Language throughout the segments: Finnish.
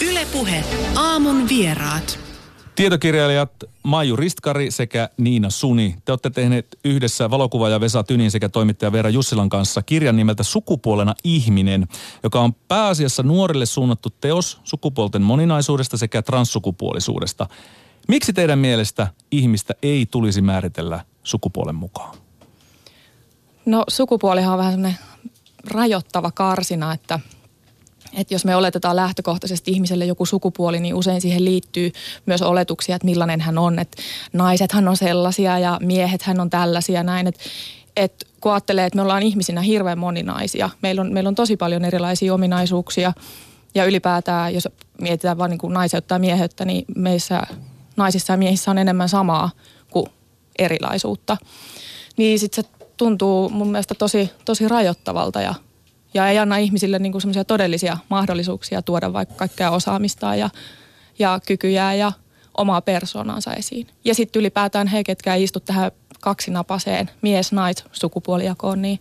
Ylepuhe aamun vieraat. Tietokirjailijat Maiju Ristkari sekä Niina Suni. Te olette tehneet yhdessä valokuvaaja Vesa Tynin sekä toimittaja Veera Jussilan kanssa kirjan nimeltä Sukupuolena ihminen, joka on pääasiassa nuorille suunnattu teos sukupuolten moninaisuudesta sekä transsukupuolisuudesta. Miksi teidän mielestä ihmistä ei tulisi määritellä sukupuolen mukaan? No sukupuolihan on vähän semmoinen rajoittava karsina, että, että jos me oletetaan lähtökohtaisesti ihmiselle joku sukupuoli, niin usein siihen liittyy myös oletuksia, että millainen hän on. Että naisethan on sellaisia ja miehethän on tällaisia näin. Että, että kun ajattelee, että me ollaan ihmisinä hirveän moninaisia, meillä on, meillä on tosi paljon erilaisia ominaisuuksia ja ylipäätään, jos mietitään vain niin kuin naiseutta ja mieheyttä, niin meissä naisissa ja miehissä on enemmän samaa kuin erilaisuutta. Niin sitten se tuntuu mun mielestä tosi, tosi rajoittavalta ja, ja ei anna ihmisille niin semmoisia todellisia mahdollisuuksia tuoda vaikka kaikkea osaamista ja, ja kykyjä ja omaa persoonansa esiin. Ja sitten ylipäätään he, ketkä ei istu tähän kaksinapaseen mies-nais-sukupuolijakoon, niin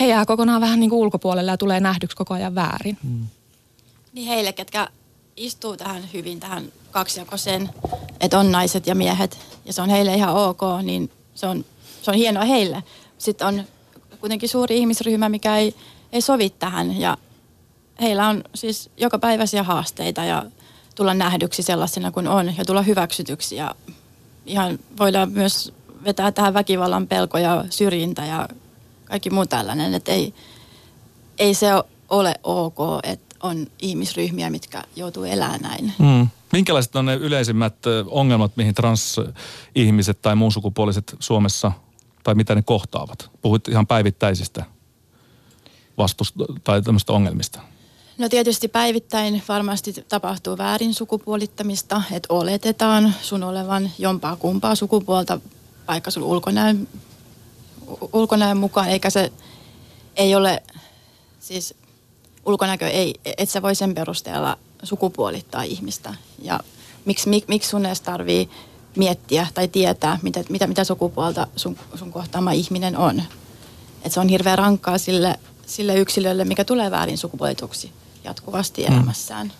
he jää kokonaan vähän niin kuin ulkopuolelle ja tulee nähdyksi koko ajan väärin. Mm. Niin heille, ketkä istuu tähän hyvin tähän kaksijakoiseen, että on naiset ja miehet, ja se on heille ihan ok, niin se on se on hienoa heille. Sitten on kuitenkin suuri ihmisryhmä, mikä ei, ei sovi tähän ja heillä on siis joka päiväisiä haasteita ja tulla nähdyksi sellaisena kuin on ja tulla hyväksytyksi ja ihan voidaan myös vetää tähän väkivallan pelko ja syrjintä ja kaikki muu tällainen, että ei, ei se ole ok, että on ihmisryhmiä, mitkä joutuu elämään näin. Mm. Minkälaiset on ne yleisimmät ongelmat, mihin transihmiset tai muunsukupuoliset Suomessa tai mitä ne kohtaavat? Puhuit ihan päivittäisistä vastust- tai tämmöistä ongelmista. No tietysti päivittäin varmasti tapahtuu väärin sukupuolittamista, että oletetaan sun olevan jompaa kumpaa sukupuolta vaikka sun ulkonäön, ulkonäön mukaan, eikä se ei ole, siis ulkonäkö ei, et sä voi sen perusteella sukupuolittaa ihmistä. Ja miksi, mik, miksi sun edes tarvii miettiä tai tietää, mitä, mitä, mitä sukupuolta sun, sun kohtaama ihminen on. Et se on hirveän rankkaa sille, sille yksilölle, mikä tulee väärin sukupuolituksi jatkuvasti mm. elämässään.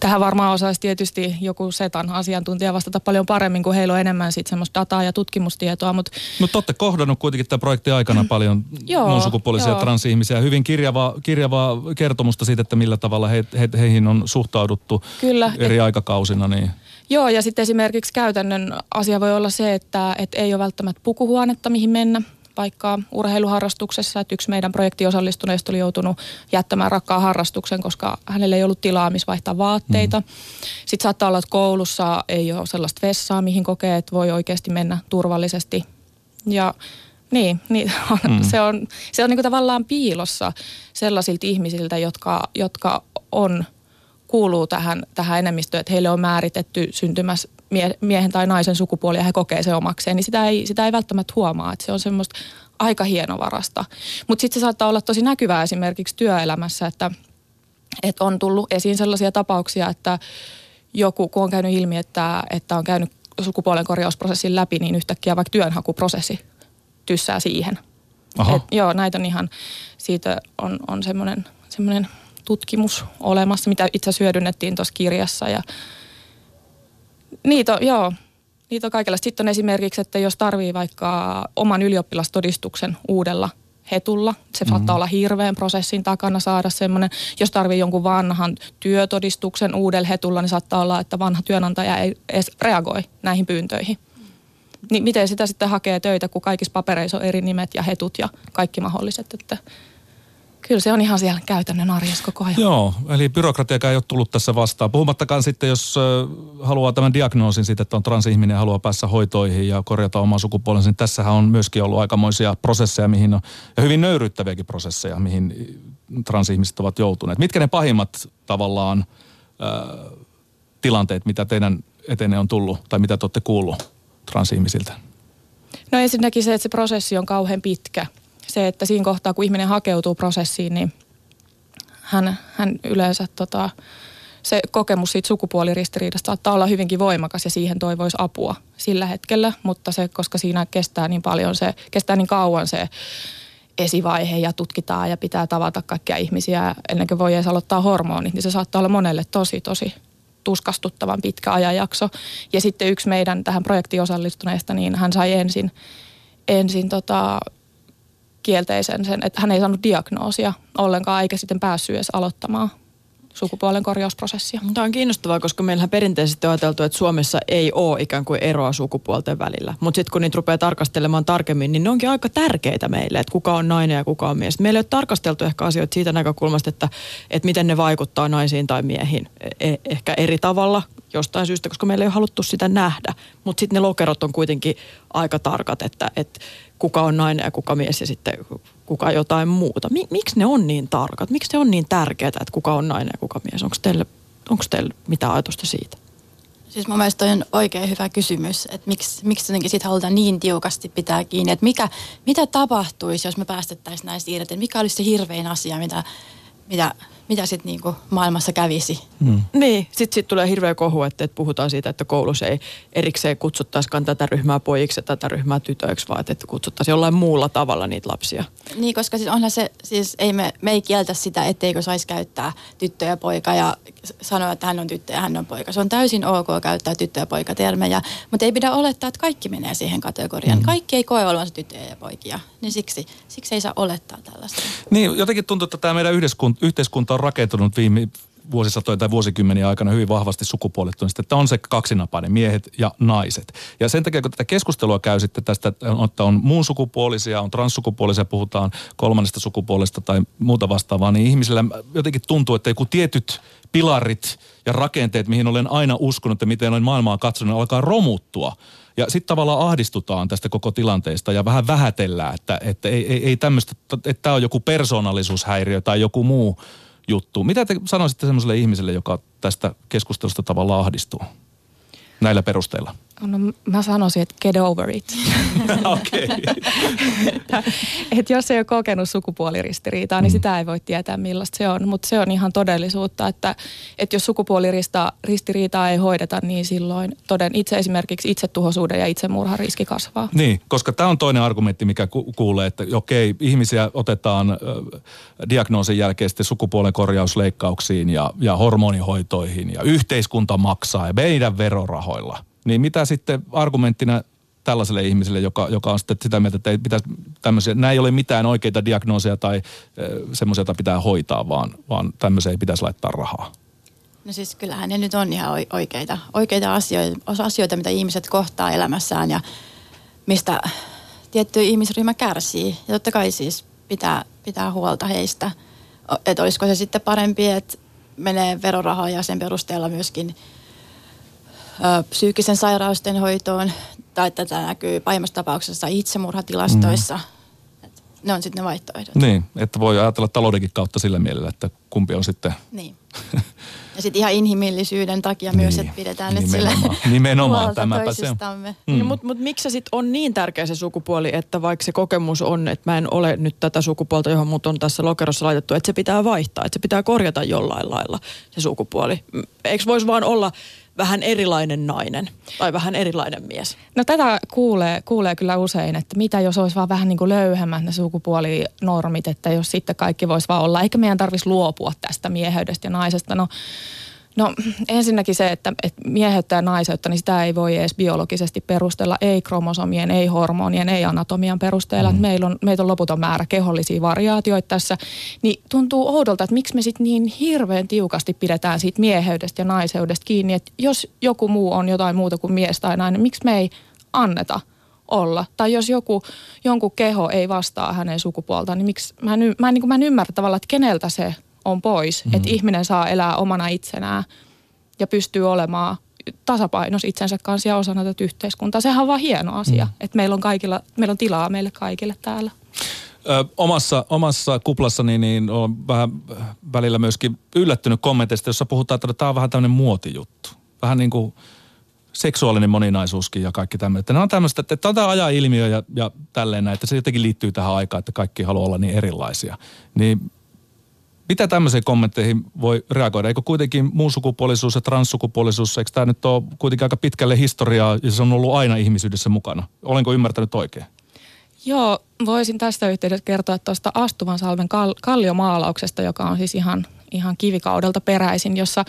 Tähän varmaan osaisi tietysti joku setan asiantuntija vastata paljon paremmin, kun heillä on enemmän sit semmoista dataa ja tutkimustietoa. Mutta no, olette kohdannut kuitenkin tämän projektin aikana mm. paljon muun sukupuolisia joo. transihmisiä. Hyvin kirjavaa, kirjavaa kertomusta siitä, että millä tavalla he, he, heihin on suhtauduttu Kyllä, eri et, aikakausina. Niin. Joo, ja sitten esimerkiksi käytännön asia voi olla se, että, että ei ole välttämättä pukuhuonetta, mihin mennä vaikka urheiluharrastuksessa, että yksi meidän projektiosallistuneista oli joutunut jättämään rakkaan harrastuksen, koska hänelle ei ollut tilaa, missä vaihtaa vaatteita. Mm. Sitten saattaa olla, että koulussa ei ole sellaista vessaa, mihin kokee, että voi oikeasti mennä turvallisesti. Ja niin, niin mm. se on, se on niin kuin tavallaan piilossa sellaisilta ihmisiltä, jotka, jotka on – kuuluu tähän, tähän enemmistöön, että heille on määritetty syntymässä mie- miehen tai naisen sukupuoli ja he kokee se omakseen, niin sitä ei, sitä ei välttämättä huomaa, että se on semmoista aika hienovarasta. Mutta sitten se saattaa olla tosi näkyvää esimerkiksi työelämässä, että, että on tullut esiin sellaisia tapauksia, että joku, kun on käynyt ilmi, että, että on käynyt sukupuolen korjausprosessin läpi, niin yhtäkkiä vaikka työnhakuprosessi tyssää siihen. Et, joo, näitä on ihan, siitä on, on semmoinen, semmoinen tutkimus olemassa, mitä itse asiassa hyödynnettiin tuossa kirjassa. Ja niitä on, joo, niitä on kaikenlaista. Sitten on esimerkiksi, että jos tarvii vaikka oman ylioppilastodistuksen uudella hetulla. Se mm-hmm. saattaa olla hirveän prosessin takana saada semmoinen. Jos tarvii jonkun vanhan työtodistuksen uudella hetulla, niin saattaa olla, että vanha työnantaja ei edes reagoi näihin pyyntöihin. Niin miten sitä sitten hakee töitä, kun kaikissa papereissa on eri nimet ja hetut ja kaikki mahdolliset. Että Kyllä se on ihan siellä käytännön arjessa koko ajan. Joo, eli byrokratiakaan ei ole tullut tässä vastaan. Puhumattakaan sitten, jos haluaa tämän diagnoosin siitä, että on transihminen ja haluaa päässä hoitoihin ja korjata omaa sukupuolensa, niin tässähän on myöskin ollut aikamoisia prosesseja, mihin on, ja hyvin nöyryttäviäkin prosesseja, mihin transihmiset ovat joutuneet. Mitkä ne pahimmat tavallaan äh, tilanteet, mitä teidän eteenne on tullut, tai mitä te olette kuullut transihmisiltä? No ensinnäkin se, että se prosessi on kauhean pitkä se, että siinä kohtaa, kun ihminen hakeutuu prosessiin, niin hän, hän yleensä tota, se kokemus siitä sukupuoliristiriidasta saattaa olla hyvinkin voimakas ja siihen toivoisi apua sillä hetkellä, mutta se, koska siinä kestää niin paljon se, kestää niin kauan se esivaihe ja tutkitaan ja pitää tavata kaikkia ihmisiä ennen kuin voi edes aloittaa hormonit, niin se saattaa olla monelle tosi, tosi tuskastuttavan pitkä ajanjakso. Ja sitten yksi meidän tähän projektiin osallistuneista, niin hän sai ensin, ensin tota, kielteisen sen, että hän ei saanut diagnoosia ollenkaan eikä sitten päässyt edes aloittamaan sukupuolen korjausprosessia. Tämä on kiinnostavaa, koska meillähän perinteisesti on ajateltu, että Suomessa ei ole ikään kuin eroa sukupuolten välillä. Mutta sitten kun niitä rupeaa tarkastelemaan tarkemmin, niin ne onkin aika tärkeitä meille, että kuka on nainen ja kuka on mies. Meillä ei ole tarkasteltu ehkä asioita siitä näkökulmasta, että, että miten ne vaikuttaa naisiin tai miehiin. Eh- ehkä eri tavalla jostain syystä, koska meillä ei ole haluttu sitä nähdä. Mutta sitten ne lokerot on kuitenkin aika tarkat, että, että kuka on nainen ja kuka mies ja sitten kuka jotain muuta. Miksi ne on niin tarkat? Miksi se on niin tärkeää, että kuka on nainen ja kuka mies? Onko teillä, onko teillä mitään ajatusta siitä? Siis mun mielestä on oikein hyvä kysymys, että miksi, miksi jotenkin siitä halutaan niin tiukasti pitää kiinni, että mikä, mitä tapahtuisi, jos me päästettäisiin näistä irti, mikä olisi se hirvein asia, mitä, mitä mitä sitten niinku maailmassa kävisi. Mm. Niin, sitten sit tulee hirveä kohu, että, että puhutaan siitä, että koulussa ei erikseen kutsuttaisikaan tätä ryhmää pojiksi ja tätä ryhmää tytöiksi, vaan että kutsuttaisiin jollain muulla tavalla niitä lapsia. Niin, koska siis onhan se, siis ei me, me ei kieltä sitä, etteikö saisi käyttää tyttö ja poika ja sanoa, että hän on tyttö ja hän on poika. Se on täysin ok käyttää tyttö ja poika termejä, mutta ei pidä olettaa, että kaikki menee siihen kategoriaan. Mm. Kaikki ei koe olevansa tyttöjä ja poikia, niin siksi, siksi ei saa olettaa tällaista. Niin, jotenkin tuntuu, että tämä meidän yhteiskunta on rakentunut viime vuosisatojen tai vuosikymmeniä aikana hyvin vahvasti sukupuolittunut, että on se kaksinapainen, miehet ja naiset. Ja sen takia, kun tätä keskustelua käy sitten tästä, että on muun sukupuolisia, on transsukupuolisia, puhutaan kolmannesta sukupuolesta tai muuta vastaavaa, niin ihmisillä jotenkin tuntuu, että joku tietyt pilarit ja rakenteet, mihin olen aina uskonut ja miten olen maailmaa katsonut, alkaa romuttua. Ja sitten tavallaan ahdistutaan tästä koko tilanteesta ja vähän vähätellään, että, että ei, ei, ei tämmöistä, että tämä on joku persoonallisuushäiriö tai joku muu juttu. Mitä te sanoisitte semmoiselle ihmiselle, joka tästä keskustelusta tavallaan ahdistuu näillä perusteilla? No mä sanoisin, että get over it. Okei. että, että jos ei ole kokenut sukupuoliristiriitaa, niin mm. sitä ei voi tietää millaista se on. Mutta se on ihan todellisuutta, että, että jos sukupuoliristiriitaa ei hoideta, niin silloin toden itse esimerkiksi itsetuhoisuuden ja itsemurhan riski kasvaa. Niin, koska tämä on toinen argumentti, mikä ku- kuulee, että okei, ihmisiä otetaan äh, diagnoosin jälkeen sitten sukupuolen korjausleikkauksiin ja, ja hormonihoitoihin ja yhteiskunta maksaa ja meidän verorahoilla – niin mitä sitten argumenttina tällaiselle ihmiselle, joka, joka on sitten sitä mieltä, että ei pitäisi tämmöisiä, nämä ei ole mitään oikeita diagnooseja tai semmoisia, joita pitää hoitaa, vaan, vaan tämmöisiä ei pitäisi laittaa rahaa? No siis kyllähän ne nyt on ihan oikeita, oikeita asioita, asioita, mitä ihmiset kohtaa elämässään ja mistä tietty ihmisryhmä kärsii. Ja totta kai siis pitää, pitää huolta heistä. Että olisiko se sitten parempi, että menee verorahaa ja sen perusteella myöskin – psyykkisen sairausten hoitoon tai tätä näkyy pahimmassa tapauksessa itsemurhatilastoissa. Mm. ne on sitten ne vaihtoehdot. Niin, että voi ajatella taloudenkin kautta sillä mielellä, että kumpi on sitten... Niin. Ja sitten ihan inhimillisyyden takia niin, myös, että pidetään nyt sille Nimenomaan, tämäpä se. Mm. No, Mutta mut miksi se sitten on niin tärkeä se sukupuoli, että vaikka se kokemus on, että mä en ole nyt tätä sukupuolta, johon mut on tässä lokerossa laitettu, että se pitää vaihtaa, että se pitää korjata jollain lailla se sukupuoli. Eikö voisi vaan olla vähän erilainen nainen tai vähän erilainen mies? No tätä kuulee, kuulee kyllä usein, että mitä jos olisi vaan vähän niin kuin löyhemmät ne sukupuolinormit, että jos sitten kaikki voisi vaan olla, eikä meidän tarvitsisi luopua tästä mieheydestä ja naisesta. No No ensinnäkin se, että, että mieheyttä ja naiseutta, niin sitä ei voi edes biologisesti perustella, ei kromosomien, ei hormonien, ei anatomian perusteella. Mm. Meillä, on, meillä on loputon määrä kehollisia variaatioita tässä. Niin tuntuu oudolta, että miksi me sitten niin hirveän tiukasti pidetään siitä mieheydestä ja naiseudesta kiinni. Että jos joku muu on jotain muuta kuin mies tai nainen, miksi me ei anneta olla. Tai jos joku, jonkun keho ei vastaa hänen sukupuoltaan, niin miksi, mä en, mä en, niin mä en ymmärrä tavallaan, että keneltä se on pois. Mm. Että ihminen saa elää omana itsenään ja pystyy olemaan tasapainos itsensä kanssa ja osana tätä yhteiskuntaa. Sehän on vaan hieno asia, mm. että meillä on, kaikilla, meillä on tilaa meille kaikille täällä. Ö, omassa, omassa kuplassani niin on vähän välillä myöskin yllättynyt kommenteista, jossa puhutaan, että tämä on vähän tämmöinen muotijuttu. Vähän niin kuin seksuaalinen moninaisuuskin ja kaikki tämmöinen. Että nämä on tämmöistä, että tämä on tämä ajan ilmiö ja, ja tälleen näin, että se jotenkin liittyy tähän aikaan, että kaikki haluaa olla niin erilaisia. Niin mitä tämmöisiin kommentteihin voi reagoida? Eikö kuitenkin sukupuolisuus ja transsukupuolisuus, eikö tämä nyt ole kuitenkin aika pitkälle historiaa ja se on ollut aina ihmisyydessä mukana? Olenko ymmärtänyt oikein? Joo, voisin tästä yhteydessä kertoa tuosta Astuvan salven kal- kalliomaalauksesta, joka on siis ihan, ihan kivikaudelta peräisin, jossa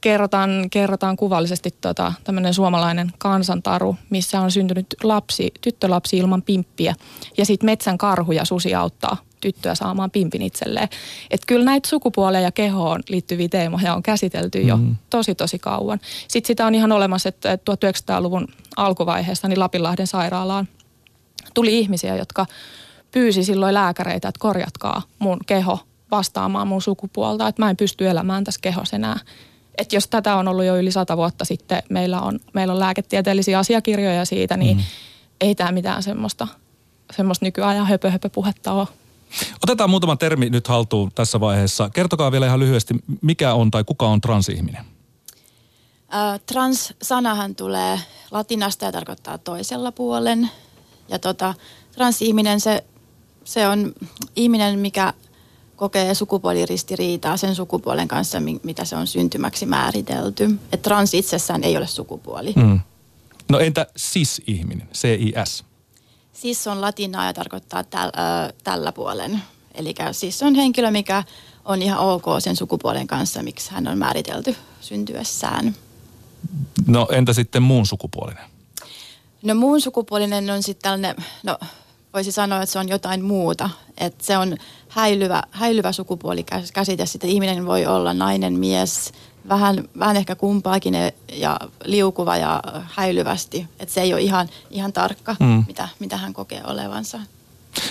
kerrotaan, kerrotaan kuvallisesti tota, tämmöinen suomalainen kansantaru, missä on syntynyt lapsi, tyttölapsi ilman pimppiä. Ja sitten metsän karhu ja susi auttaa tyttöä saamaan pimpin itselleen. Että kyllä näitä sukupuolia ja kehoon liittyviä teemoja on käsitelty jo mm. tosi tosi kauan. Sitten sitä on ihan olemassa, että 1900-luvun alkuvaiheessa niin Lapinlahden sairaalaan tuli ihmisiä, jotka pyysi silloin lääkäreitä, että korjatkaa mun keho vastaamaan mun sukupuolta, että mä en pysty elämään tässä kehossa enää. Että jos tätä on ollut jo yli sata vuotta sitten, meillä on, meillä on lääketieteellisiä asiakirjoja siitä, niin mm. ei tämä mitään semmoista, semmoista nykyajan höpö, höpö puhetta ole. Otetaan muutama termi nyt haltuun tässä vaiheessa. Kertokaa vielä ihan lyhyesti, mikä on tai kuka on transihminen? Äh, trans-sanahan tulee latinasta ja tarkoittaa toisella puolen. Ja tota, transihminen, se, se on ihminen, mikä kokee sukupuoliristiriitaa sen sukupuolen kanssa, mitä se on syntymäksi määritelty. Et trans itsessään ei ole sukupuoli. Mm. No entä cis-ihminen, C-I-S? Cis on latinaa ja tarkoittaa täl, ö, tällä puolen. Eli cis on henkilö, mikä on ihan ok sen sukupuolen kanssa, miksi hän on määritelty syntyessään. No entä sitten muun sukupuolinen? No muun sukupuolinen on sitten tällainen, no voisi sanoa, että se on jotain muuta. Että se on häilyvä, häilyvä sukupuolikäsite. Sitten ihminen voi olla nainen, mies, vähän, vähän ehkä kumpaakin ja liukuva ja häilyvästi. Että se ei ole ihan, ihan tarkka, mm. mitä, mitä hän kokee olevansa.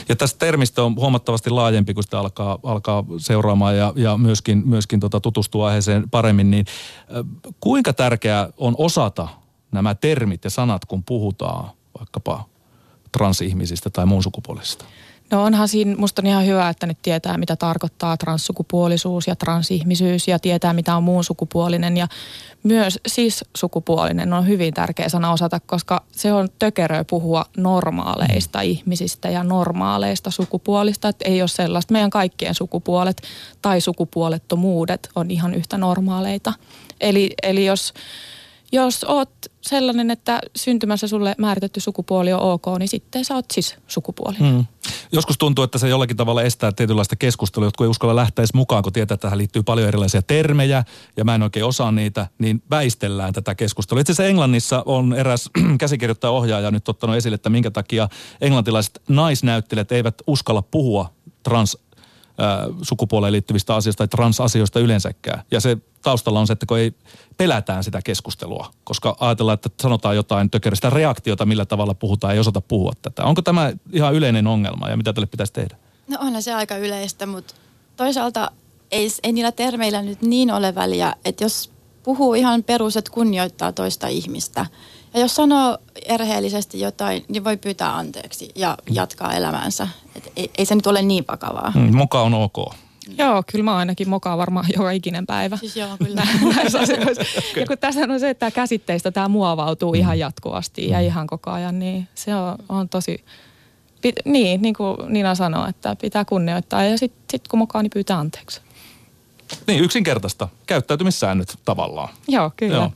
Ja tästä termistä on huomattavasti laajempi, kun sitä alkaa, alkaa seuraamaan ja, ja myöskin, myöskin tota tutustua aiheeseen paremmin. Niin, kuinka tärkeää on osata nämä termit ja sanat, kun puhutaan vaikkapa transihmisistä tai muun sukupuolisista? No onhan siinä, musta on ihan hyvä, että nyt tietää, mitä tarkoittaa transsukupuolisuus ja transihmisyys ja tietää, mitä on muun sukupuolinen. Ja myös siis sukupuolinen on hyvin tärkeä sana osata, koska se on tökeröä puhua normaaleista ihmisistä ja normaaleista sukupuolista. Että ei ole sellaista. Meidän kaikkien sukupuolet tai sukupuolettomuudet on ihan yhtä normaaleita. Eli, eli jos jos oot sellainen, että syntymässä sulle määritetty sukupuoli on ok, niin sitten sä oot siis sukupuoli. Hmm. Joskus tuntuu, että se jollakin tavalla estää tietynlaista keskustelua, jotka ei uskalla lähteä edes mukaan, kun tietää, että tähän liittyy paljon erilaisia termejä ja mä en oikein osaa niitä, niin väistellään tätä keskustelua. Itse asiassa Englannissa on eräs käsikirjoittaja ohjaaja nyt ottanut esille, että minkä takia englantilaiset naisnäyttelijät eivät uskalla puhua trans sukupuoleen liittyvistä asioista tai transasioista yleensäkään. Ja se taustalla on se, että kun ei pelätään sitä keskustelua, koska ajatellaan, että sanotaan jotain tökeristä reaktiota, millä tavalla puhutaan, ei osata puhua tätä. Onko tämä ihan yleinen ongelma ja mitä tälle pitäisi tehdä? No onhan se aika yleistä, mutta toisaalta ei, ei niillä termeillä nyt niin ole väliä, että jos puhuu ihan perus, että kunnioittaa toista ihmistä. Ja jos sanoo erheellisesti jotain, niin voi pyytää anteeksi ja jatkaa elämäänsä. Et ei, ei se nyt ole niin vakavaa. Mm, moka on ok. Joo, kyllä mä ainakin mokaan varmaan joka ikinen päivä. Siis joo, kyllä. Näissä asioissa. okay. Ja kun tässä on se, että käsitteistä tämä muovautuu mm. ihan jatkuvasti ja mm. ihan koko ajan, niin se on, on tosi... Pit, niin, niin kuin Nina sanoi, että pitää kunnioittaa ja sitten sit kun mokaa, niin pyytää anteeksi. Niin, yksinkertaista. Käyttäytymissäännöt tavallaan. Joo, kyllä. Joo.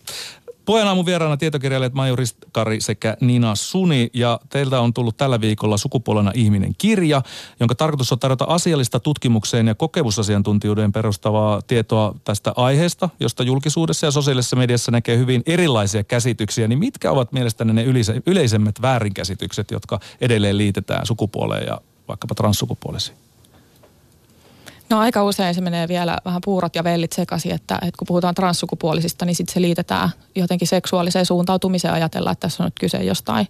Pojan aamun vieraana tietokirjailijat Majuri Kari sekä Nina Suni ja teiltä on tullut tällä viikolla sukupuolena ihminen kirja, jonka tarkoitus on tarjota asiallista tutkimukseen ja kokemusasiantuntijuuden perustavaa tietoa tästä aiheesta, josta julkisuudessa ja sosiaalisessa mediassa näkee hyvin erilaisia käsityksiä. Niin mitkä ovat mielestäni ne yleisemmät väärinkäsitykset, jotka edelleen liitetään sukupuoleen ja vaikkapa transsukupuolisiin? No aika usein se menee vielä vähän puurot ja vellit sekaisin, että, että kun puhutaan transsukupuolisista, niin sitten se liitetään jotenkin seksuaaliseen suuntautumiseen ajatella, että tässä on nyt kyse jostain,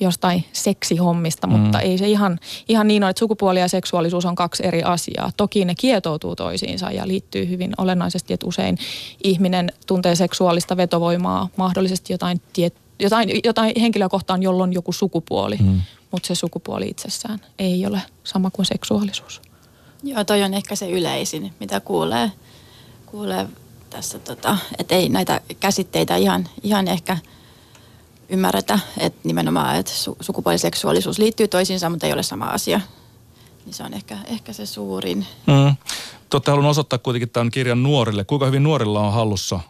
jostain seksihommista, mm. mutta ei se ihan, ihan niin ole, että sukupuoli ja seksuaalisuus on kaksi eri asiaa. Toki ne kietoutuu toisiinsa ja liittyy hyvin olennaisesti, että usein ihminen tuntee seksuaalista vetovoimaa, mahdollisesti jotain, tiet, jotain, jotain henkilöä kohtaan, jolla on joku sukupuoli, mm. mutta se sukupuoli itsessään ei ole sama kuin seksuaalisuus. Joo, toi on ehkä se yleisin, mitä kuulee, kuulee tässä, tota, että ei näitä käsitteitä ihan, ihan ehkä ymmärretä, että nimenomaan, että su- sukupuoliseksuaalisuus liittyy toisiinsa, mutta ei ole sama asia. Niin se on ehkä, ehkä se suurin. Mm. Totta haluan osoittaa kuitenkin tämän kirjan nuorille. Kuinka hyvin nuorilla on hallussa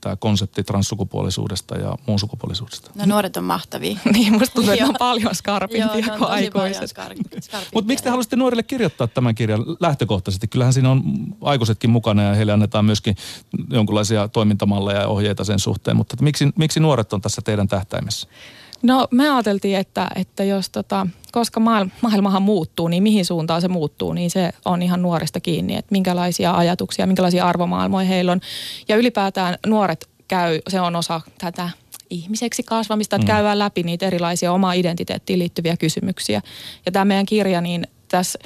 tämä konsepti transsukupuolisuudesta ja muun sukupuolisuudesta? No nuoret on mahtavia. niin, musta tuntuu, että on paljon skarpimpia kuin aikuiset. Mutta miksi te haluaisitte nuorille kirjoittaa tämän kirjan lähtökohtaisesti? Kyllähän siinä on aikuisetkin mukana ja heille annetaan myöskin jonkinlaisia toimintamalleja ja ohjeita sen suhteen. Mutta miksi, miksi nuoret on tässä teidän tähtäimessä? No me ajateltiin, että, että jos tota, koska maailma, maailmahan muuttuu, niin mihin suuntaan se muuttuu, niin se on ihan nuorista kiinni, että minkälaisia ajatuksia, minkälaisia arvomaailmoja heillä on. Ja ylipäätään nuoret käy, se on osa tätä ihmiseksi kasvamista, että Mm. käydään läpi niitä erilaisia omaa identiteettiin liittyviä kysymyksiä. Ja tämä meidän kirja, niin tässä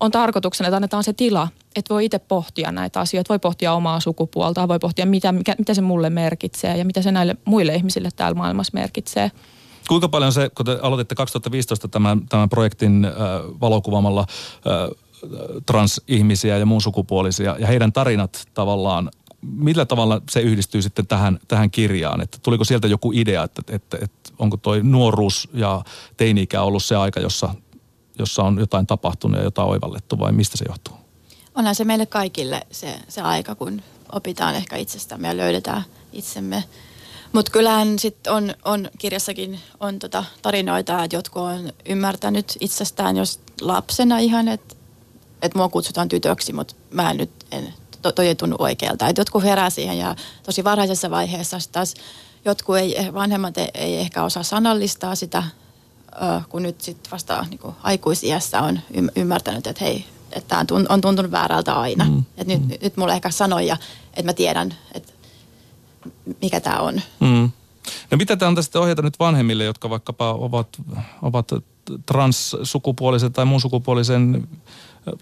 on tarkoituksena, että annetaan se tila, että voi itse pohtia näitä asioita, voi pohtia omaa sukupuolta, voi pohtia mitä, mikä, mitä se mulle merkitsee ja mitä se näille muille ihmisille täällä maailmassa merkitsee. Kuinka paljon se, kun te aloititte 2015 tämän, tämän projektin äh, valokuvaamalla äh, transihmisiä ja muun sukupuolisia ja heidän tarinat tavallaan, millä tavalla se yhdistyy sitten tähän, tähän kirjaan? Että tuliko sieltä joku idea, että, että, että onko toi nuoruus ja teini-ikä ollut se aika, jossa, jossa on jotain tapahtunut ja jotain oivallettu vai mistä se johtuu? Onhan se meille kaikille se, se aika, kun opitaan ehkä itsestämme ja löydetään itsemme. Mutta kyllähän sitten on, on, kirjassakin on tota tarinoita, että jotkut on ymmärtänyt itsestään jos lapsena ihan, että et mua kutsutaan tytöksi, mutta mä en nyt en, to, toi ei tunnu oikealta. Et jotkut herää siihen ja tosi varhaisessa vaiheessa taas jotkut ei, vanhemmat ei, ei ehkä osaa sanallistaa sitä, kun nyt sitten vasta niin aikuisiässä on ym, ymmärtänyt, että hei, että tämä on, tuntunut väärältä aina. Mm. Että nyt, mm. nyt mulle ehkä sanoja, että mä tiedän, että mikä tämä on. Mm. No mitä te antaisitte sitten ohjeita nyt vanhemmille, jotka vaikkapa ovat, ovat transsukupuolisen tai muun sukupuolisen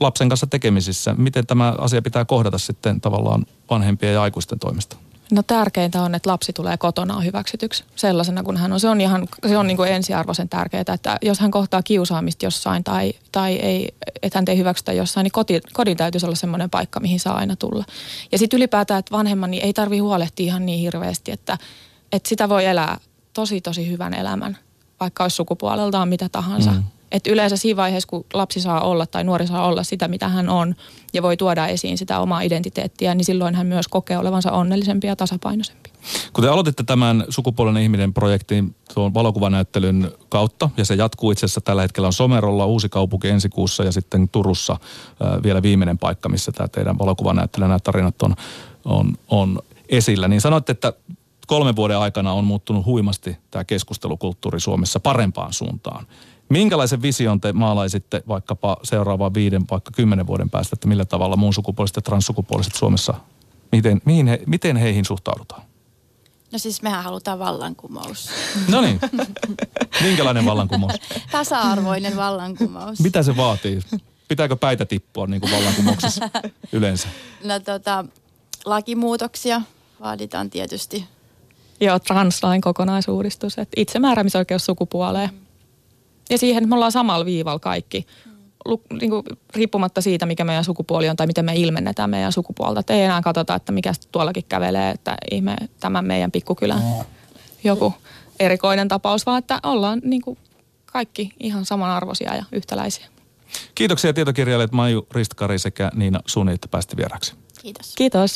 lapsen kanssa tekemisissä? Miten tämä asia pitää kohdata sitten tavallaan vanhempien ja aikuisten toimesta? No tärkeintä on, että lapsi tulee kotonaan hyväksytyksi sellaisena kuin hän on. Se on ihan se on niin kuin ensiarvoisen tärkeää, että jos hän kohtaa kiusaamista jossain tai, tai ei, että hän ei hyväksytä jossain, niin koti, kodin täytyisi olla semmoinen paikka, mihin saa aina tulla. Ja sitten ylipäätään, että vanhemman niin ei tarvi huolehtia ihan niin hirveästi, että, että sitä voi elää tosi tosi hyvän elämän, vaikka olisi sukupuoleltaan mitä tahansa. Mm. Et yleensä siinä vaiheessa, kun lapsi saa olla tai nuori saa olla sitä, mitä hän on, ja voi tuoda esiin sitä omaa identiteettiä, niin silloin hän myös kokee olevansa onnellisempi ja tasapainoisempi. Kun te aloititte tämän sukupuolinen ihminen projektin tuon valokuvanäyttelyn kautta, ja se jatkuu itse asiassa tällä hetkellä on Somerolla, Uusi kaupunki ensi kuussa ja sitten Turussa äh, vielä viimeinen paikka, missä tämä teidän valokuvanäyttely, nämä tarinat on, on, on esillä. Niin sanoitte, että kolmen vuoden aikana on muuttunut huimasti tämä keskustelukulttuuri Suomessa parempaan suuntaan. Minkälaisen vision te maalaisitte vaikkapa seuraavaan viiden, vaikka kymmenen vuoden päästä, että millä tavalla muun sukupuoliset ja transsukupuoliset Suomessa, miten, mihin he, miten heihin suhtaudutaan? No siis mehän halutaan vallankumous. No niin. Minkälainen vallankumous? Tasa-arvoinen vallankumous. Mitä se vaatii? Pitääkö päitä tippua niin kuin vallankumouksessa yleensä? No tota, lakimuutoksia vaaditaan tietysti. Joo, translain kokonaisuudistus, että itsemääräämisoikeus sukupuoleen. Ja siihen, että me ollaan samalla viivalla kaikki, Lu, niin kuin, riippumatta siitä, mikä meidän sukupuoli on tai miten me ilmennetään meidän sukupuolta. Et ei enää katsota, että mikä tuollakin kävelee, että ihme tämän meidän pikkukylän joku erikoinen tapaus, vaan että ollaan niin kuin, kaikki ihan samanarvoisia ja yhtäläisiä. Kiitoksia tietokirjailijat Maiju Ristkari sekä Niina Suni, että päästi vieraksi. Kiitos. Kiitos.